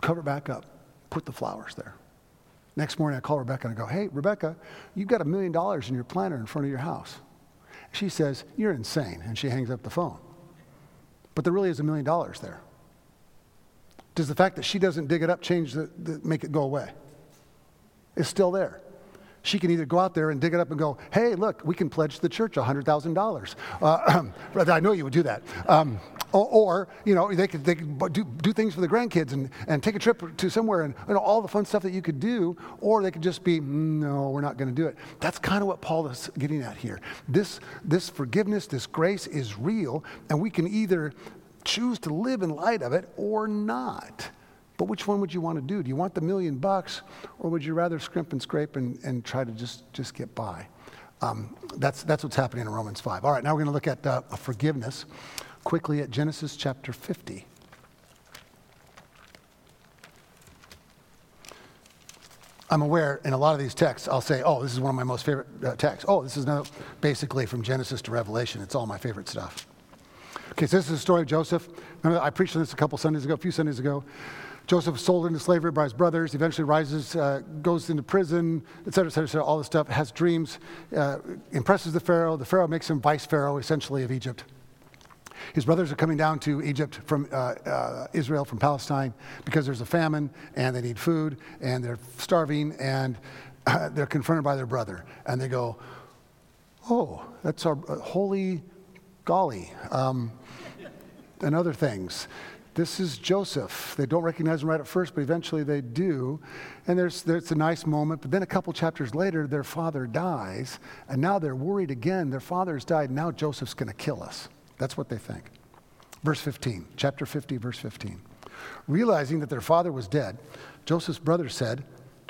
S1: Cover it back up, put the flowers there. Next morning, I call Rebecca and I go, Hey, Rebecca, you've got a million dollars in your planter in front of your house. She says, You're insane. And she hangs up the phone. But there really is a million dollars there. Does the fact that she doesn't dig it up change the, the make it go away? It's still there she can either go out there and dig it up and go, hey, look, we can pledge the church $100,000. Uh, [CLEARS THROAT] I know you would do that. Um, or, or, you know, they could, they could do, do things for the grandkids and, and take a trip to somewhere and you know, all the fun stuff that you could do. Or they could just be, no, we're not going to do it. That's kind of what Paul is getting at here. This, this forgiveness, this grace is real, and we can either choose to live in light of it or not. But which one would you want to do? Do you want the million bucks, or would you rather scrimp and scrape and, and try to just, just get by? Um, that's, that's what's happening in Romans 5. All right, now we're going to look at uh, forgiveness quickly at Genesis chapter 50. I'm aware in a lot of these texts, I'll say, oh, this is one of my most favorite uh, texts. Oh, this is basically from Genesis to Revelation. It's all my favorite stuff. Okay, so this is the story of Joseph. Remember, I preached on this a couple Sundays ago, a few Sundays ago. Joseph sold into slavery by his brothers, eventually rises, uh, goes into prison, et cetera, et cetera, et cetera, all this stuff, has dreams, uh, impresses the Pharaoh. The Pharaoh makes him vice Pharaoh, essentially, of Egypt. His brothers are coming down to Egypt from uh, uh, Israel, from Palestine, because there's a famine and they need food and they're starving and uh, they're confronted by their brother. And they go, Oh, that's our uh, holy golly, um, and other things this is Joseph. They don't recognize him right at first, but eventually they do. And there's, there's a nice moment. But then a couple chapters later, their father dies. And now they're worried again. Their father's died. Now Joseph's going to kill us. That's what they think. Verse 15, chapter 50, verse 15. Realizing that their father was dead, Joseph's brothers said,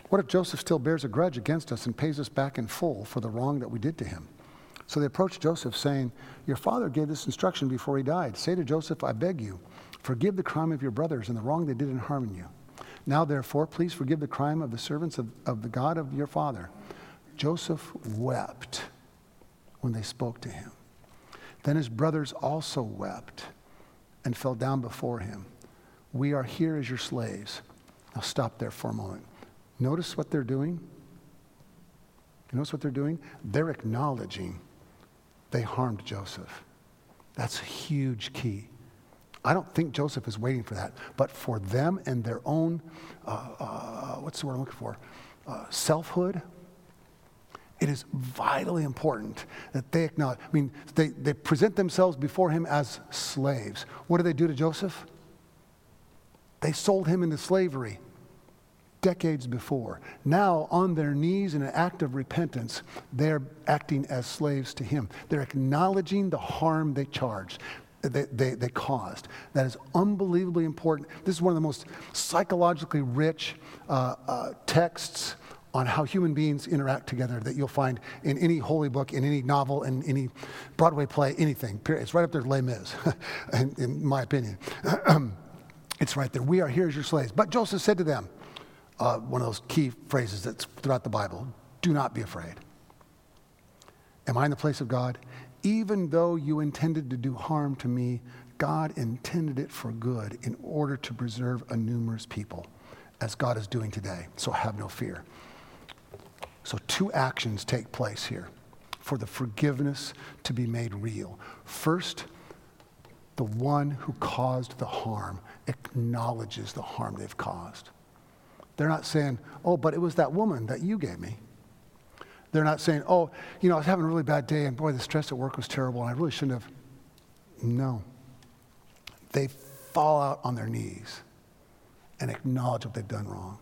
S1: What if Joseph still bears a grudge against us and pays us back in full for the wrong that we did to him? So they approached Joseph, saying, Your father gave this instruction before he died. Say to Joseph, I beg you, Forgive the crime of your brothers and the wrong they did in harming you. Now, therefore, please forgive the crime of the servants of, of the God of your father. Joseph wept when they spoke to him. Then his brothers also wept and fell down before him. We are here as your slaves. Now, stop there for a moment. Notice what they're doing. You notice what they're doing? They're acknowledging they harmed Joseph. That's a huge key. I don't think Joseph is waiting for that. But for them and their own, uh, uh, what's the word I'm looking for? Uh, selfhood, it is vitally important that they acknowledge. I mean, they, they present themselves before him as slaves. What do they do to Joseph? They sold him into slavery decades before. Now, on their knees in an act of repentance, they're acting as slaves to him. They're acknowledging the harm they charged they, they, they, caused. That is unbelievably important. This is one of the most psychologically rich uh, uh, texts on how human beings interact together that you'll find in any holy book, in any novel, in any Broadway play, anything. It's right up there, Les Mis, [LAUGHS] in, in my opinion. [CLEARS THROAT] it's right there. We are here as your slaves. But Joseph said to them, uh, one of those key phrases that's throughout the Bible do not be afraid. Am I in the place of God? even though you intended to do harm to me, God intended it for good in order to preserve a numerous people, as God is doing today. So have no fear. So, two actions take place here for the forgiveness to be made real. First, the one who caused the harm acknowledges the harm they've caused. They're not saying, oh, but it was that woman that you gave me. They're not saying, oh, you know, I was having a really bad day and boy, the stress at work was terrible and I really shouldn't have. No. They fall out on their knees and acknowledge what they've done wrong.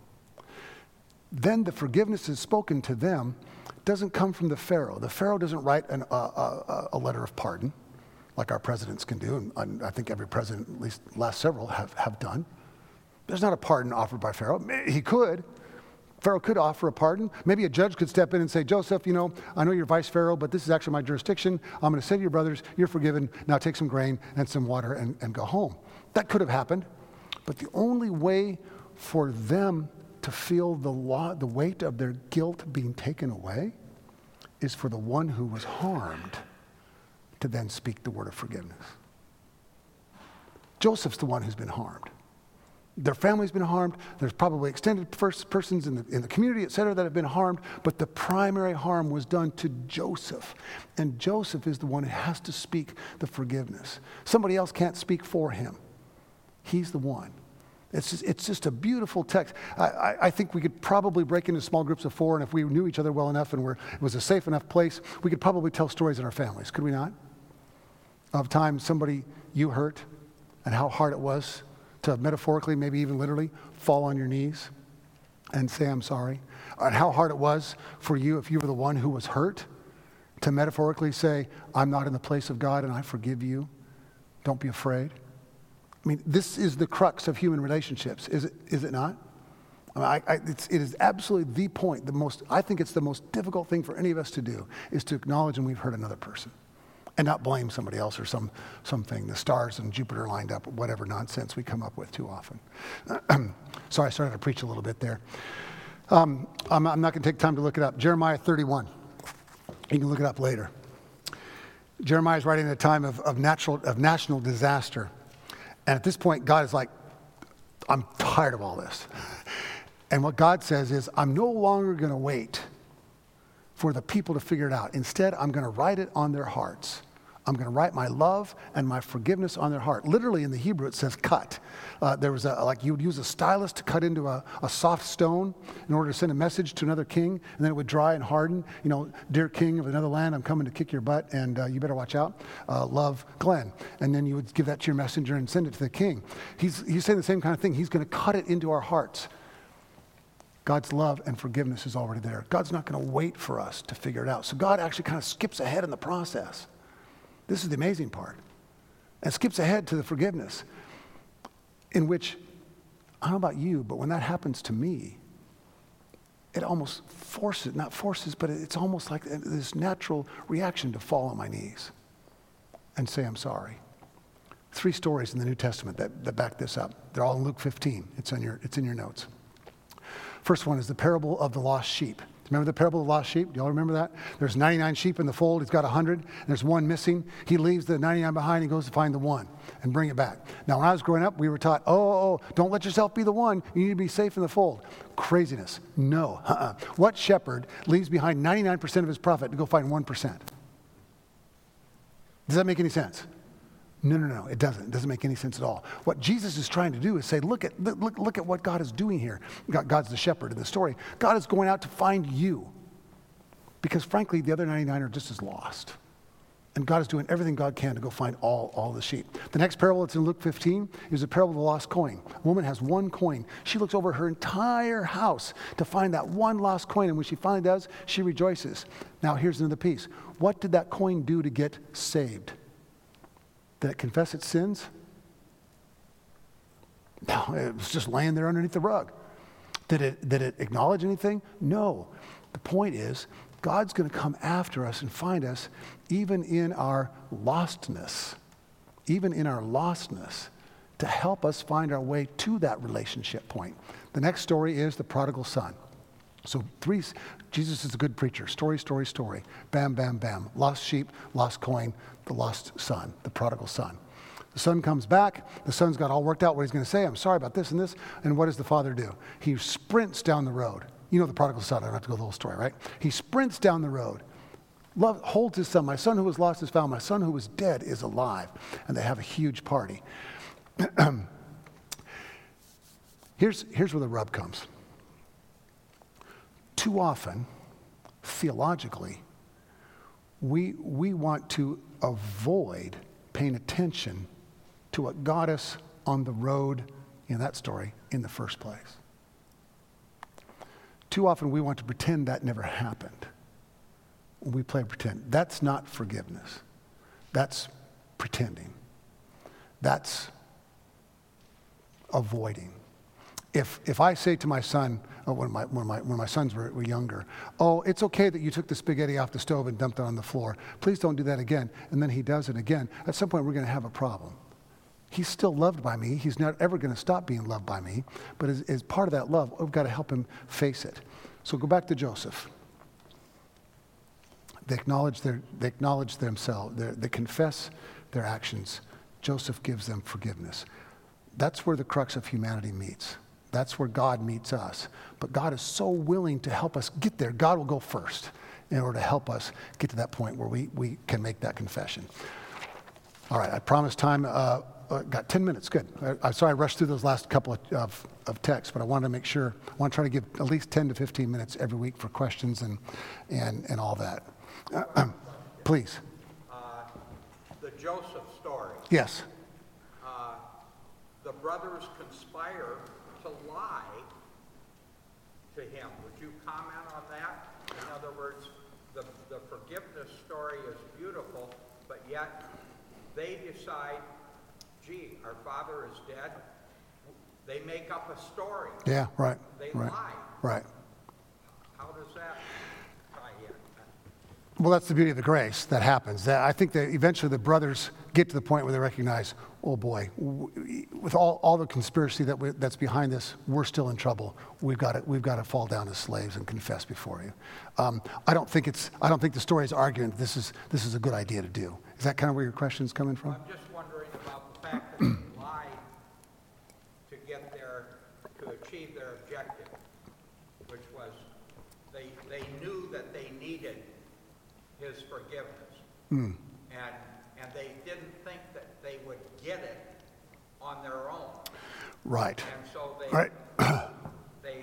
S1: Then the forgiveness is spoken to them doesn't come from the Pharaoh. The Pharaoh doesn't write an, uh, uh, a letter of pardon like our presidents can do, and I think every president, at least last several, have, have done. There's not a pardon offered by Pharaoh. He could, Pharaoh could offer a pardon. Maybe a judge could step in and say, Joseph, you know, I know you're vice Pharaoh, but this is actually my jurisdiction. I'm going to say to your brothers, you're forgiven. Now take some grain and some water and, and go home. That could have happened. But the only way for them to feel the, law, the weight of their guilt being taken away is for the one who was harmed to then speak the word of forgiveness. Joseph's the one who's been harmed their family's been harmed. There's probably extended persons in the, in the community, et cetera, that have been harmed. But the primary harm was done to Joseph. And Joseph is the one who has to speak the forgiveness. Somebody else can't speak for him. He's the one. It's just, it's just a beautiful text. I, I, I, think we could probably break into small groups of four, and if we knew each other well enough and we're, it was a safe enough place, we could probably tell stories in our families, could we not? Of times somebody you hurt and how hard it was to metaphorically, maybe even literally, fall on your knees and say, I'm sorry. And how hard it was for you, if you were the one who was hurt, to metaphorically say, I'm not in the place of God and I forgive you. Don't be afraid. I mean, this is the crux of human relationships, is it, is it not? I I, it's, it is absolutely the point. The most, I think it's the most difficult thing for any of us to do is to acknowledge when we've hurt another person and not blame somebody else or some, something. The stars and Jupiter lined up, whatever nonsense we come up with too often. [CLEARS THROAT] Sorry, I started to preach a little bit there. Um, I'm, I'm not going to take time to look it up. Jeremiah 31. You can look it up later. Jeremiah is writing at a time of, of, natural, of national disaster. And at this point, God is like, I'm tired of all this. And what God says is, I'm no longer going to wait for the people to figure it out. Instead, I'm going to write it on their hearts. I'm going to write my love and my forgiveness on their heart. Literally in the Hebrew, it says cut. Uh, there was a, like you would use a stylus to cut into a, a, soft stone in order to send a message to another king, and then it would dry and harden. You know, dear king of another land, I'm coming to kick your butt, and uh, you better watch out. Uh, love, Glenn. And then you would give that to your messenger and send it to the king. He's, he's saying the same kind of thing. He's going to cut it into our hearts. God's love and forgiveness is already there. God's not going to wait for us to figure it out. So God actually kind of skips ahead in the process. This is the amazing part. And skips ahead to the forgiveness, in which, I don't know about you, but when that happens to me, it almost forces, not forces, but it's almost like this natural reaction to fall on my knees and say, I'm sorry. Three stories in the New Testament that, that back this up. They're all in Luke 15. It's in your, it's in your notes. First one is the parable of the lost sheep. Remember the parable of the lost sheep? Do y'all remember that? There's 99 sheep in the fold. He's got 100, and there's one missing. He leaves the 99 behind. He goes to find the one and bring it back. Now, when I was growing up, we were taught, oh, oh, oh don't let yourself be the one. You need to be safe in the fold. Craziness. No. Uh-uh. What shepherd leaves behind 99% of his profit to go find 1%? Does that make any sense? No, no, no, it doesn't. It doesn't make any sense at all. What Jesus is trying to do is say, look at, look, look at what God is doing here. God's the shepherd in the story. God is going out to find you. Because frankly, the other 99 are just as lost. And God is doing everything God can to go find all, all the sheep. The next parable that's in Luke 15 is a parable of the lost coin. A woman has one coin. She looks over her entire house to find that one lost coin. And when she finally does, she rejoices. Now, here's another piece. What did that coin do to get saved? Did it confess its sins? No, it was just laying there underneath the rug. Did it, did it acknowledge anything? No. The point is, God's going to come after us and find us even in our lostness, even in our lostness, to help us find our way to that relationship point. The next story is the prodigal son. So, three, Jesus is a good preacher. Story, story, story. Bam, bam, bam. Lost sheep, lost coin, the lost son, the prodigal son. The son comes back. The son's got all worked out what he's going to say. I'm sorry about this and this. And what does the father do? He sprints down the road. You know the prodigal son. I don't have to go the whole story, right? He sprints down the road, love, holds his son. My son who was lost is found. My son who was dead is alive. And they have a huge party. [CLEARS THROAT] here's, here's where the rub comes. Too often, theologically, we, we want to avoid paying attention to what got us on the road in that story in the first place. Too often we want to pretend that never happened. We play pretend. That's not forgiveness. That's pretending. That's avoiding. If, if I say to my son, oh, when, my, when, my, when my sons were, were younger, oh, it's okay that you took the spaghetti off the stove and dumped it on the floor. Please don't do that again. And then he does it again. At some point, we're going to have a problem. He's still loved by me. He's not ever going to stop being loved by me. But as, as part of that love, we've got to help him face it. So go back to Joseph. They acknowledge, their, they acknowledge themselves, they confess their actions. Joseph gives them forgiveness. That's where the crux of humanity meets. That's where God meets us. But God is so willing to help us get there. God will go first in order to help us get to that point where we, we can make that confession. All right, I promised time. Uh, uh, got 10 minutes. Good. I, I, sorry I rushed through those last couple of, of, of, texts, but I wanted to make sure, I want to try to give at least 10 to 15 minutes every week for questions and, and, and all that. Uh, [CLEARS THROAT] please. Uh,
S2: the Joseph story.
S1: Yes.
S2: Uh, the brothers conspire to lie to him. Would you comment on that? In other words, the, the forgiveness story is beautiful, but yet they decide, gee, our father is dead. They make up a story.
S1: Yeah, right.
S2: They
S1: right,
S2: lie.
S1: Right.
S2: How does that tie in?
S1: Well, that's the beauty of the grace that happens. That I think that eventually the brothers get to the point where they recognize, oh boy, with all, all the conspiracy that we, that's behind this, we're still in trouble. We've got to, we've got to fall down as slaves and confess before you. Um, I don't think it's, I don't think the story is arguing this is, this is a good idea to do. Is that kind of where your question is coming from?
S2: I'm just wondering about the fact that they [COUGHS] lied to get their, to achieve their objective, which was they, they knew that they needed his forgiveness. Mm. And, and they didn't think that they would get it on their own.
S1: Right.
S2: And so they,
S1: right.
S2: they,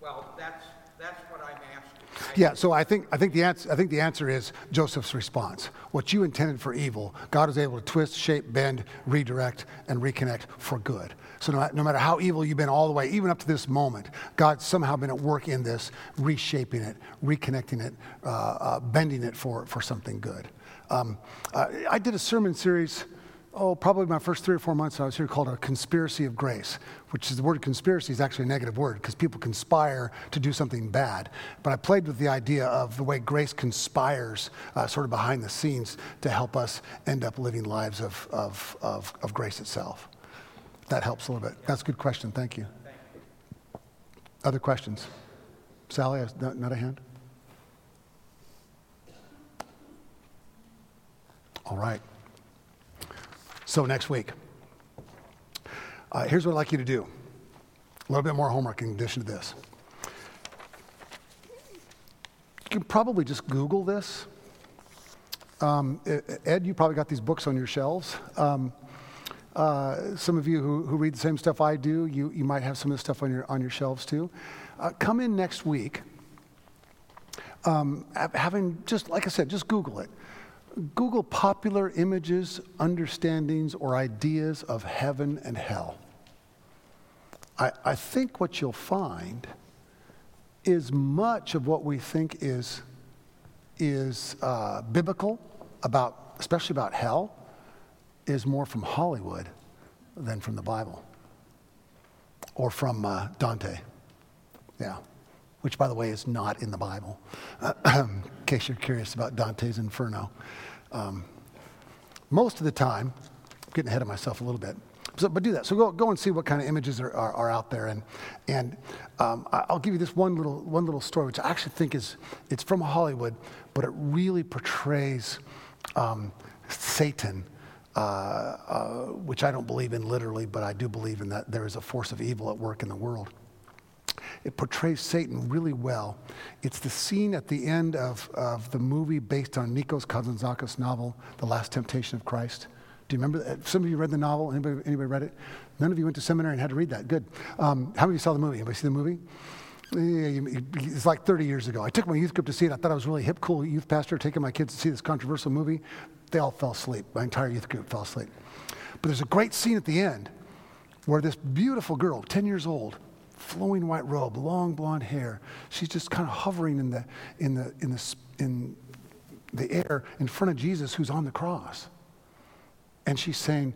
S2: well, that's, that's what I'm asking.
S1: Yeah, so I think, I, think the answer, I think the answer is Joseph's response. What you intended for evil, God is able to twist, shape, bend, redirect, and reconnect for good. So no, no matter how evil you've been all the way, even up to this moment, God's somehow been at work in this, reshaping it, reconnecting it, uh, uh, bending it for, for something good. Um, uh, I did a sermon series oh, probably my first three or four months I was here called a conspiracy of grace, which is the word conspiracy is actually a negative word because people conspire to do something bad. But I played with the idea of the way grace conspires uh, sort of behind the scenes to help us end up living lives of, of, of, of grace itself. That helps a little bit. That's a good question. Thank you. Other questions? Sally, not, not a hand? All right. So, next week, uh, here's what I'd like you to do a little bit more homework in addition to this. You can probably just Google this. Um, Ed, you probably got these books on your shelves. Um, uh, some of you who, who, read the same stuff I do, you, you might have some of this stuff on your, on your shelves too. Uh, come in next week. Um, having just, like I said, just Google it. Google popular images, understandings, or ideas of heaven and hell. I, I think what you'll find is much of what we think is, is uh, biblical about, especially about hell, is more from Hollywood than from the Bible or from uh, Dante. Yeah, which, by the way, is not in the Bible, [CLEARS THROAT] in case you're curious about Dante's Inferno. Um, most of the time, I'm getting ahead of myself a little bit. So, but do that. So go, go and see what kind of images are, are, are out there. And, and um, I'll give you this one little, one little story, which I actually think is, it's from Hollywood, but it really portrays um, Satan, uh, uh, which I don't believe in literally, but I do believe in that there is a force of evil at work in the world. It portrays Satan really well. It's the scene at the end of, of the movie based on Nikos Kazantzakis' novel, The Last Temptation of Christ. Do you remember? That? Some of you read the novel. Anybody, anybody read it? None of you went to seminary and had to read that. Good. Um, how many of you saw the movie? Anybody see the movie? Yeah, It's like 30 years ago. I took my youth group to see it. I thought I was really hip, cool youth pastor taking my kids to see this controversial movie. They all fell asleep. My entire youth group fell asleep. But there's a great scene at the end where this beautiful girl, 10 years old, flowing white robe, long blonde hair. She's just kind of hovering in the, in the, in the, in the air in front of Jesus who's on the cross. And she's saying,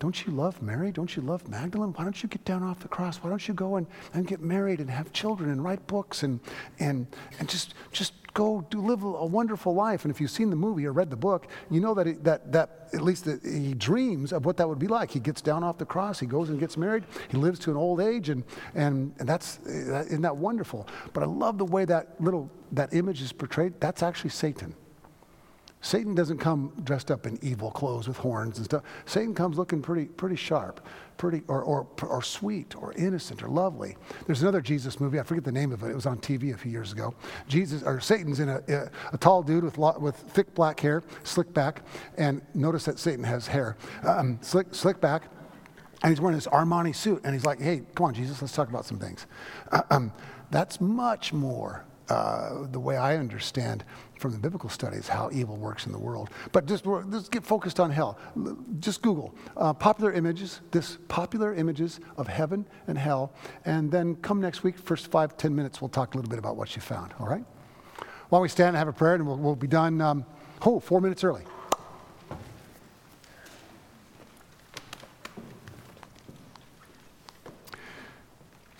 S1: Don't you love Mary? Don't you love Magdalene? Why don't you get down off the cross? Why don't you go and, and get married and have children and write books and, and, and just, just go do, live a wonderful life. And if you've seen the movie or read the book, you know that, that, that at least that he dreams of what that would be like. He gets down off the cross, he goes and gets married, he lives to an old age, and, and, and that's, isn't that wonderful? But I love the way that little, that image is portrayed. That's actually Satan. Satan doesn't come dressed up in evil clothes with horns and stuff. Satan comes looking pretty, pretty sharp, pretty, or, or, or sweet, or innocent, or lovely. There's another Jesus movie. I forget the name of it. It was on TV a few years ago. Jesus, or Satan's in a, a, a tall dude with, lo, with thick black hair, slick back, and notice that Satan has hair, um, slick, slick back, and he's wearing this Armani suit, and he's like, "Hey, come on, Jesus, let's talk about some things." Uh, um, that's much more uh, the way I understand from the biblical studies how evil works in the world. But just, let's get focused on hell. Just Google uh, popular images, this popular images of heaven and hell, and then come next week, first five, ten minutes, we'll talk a little bit about what you found, all right? While we stand and have a prayer, and we'll, we'll be done, um, oh, four minutes early.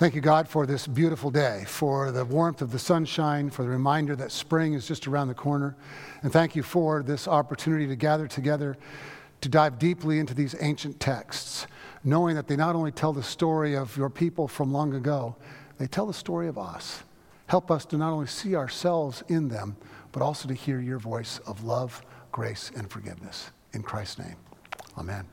S1: Thank you, God, for this beautiful day, for the warmth of the sunshine, for the reminder that spring is just around the corner. And thank you for this opportunity to gather together to dive deeply into these ancient texts, knowing that they not only tell the story of your people from long ago, they tell the story of us. Help us to not only see ourselves in them, but also to hear your voice of love, grace, and forgiveness. In Christ's name, amen.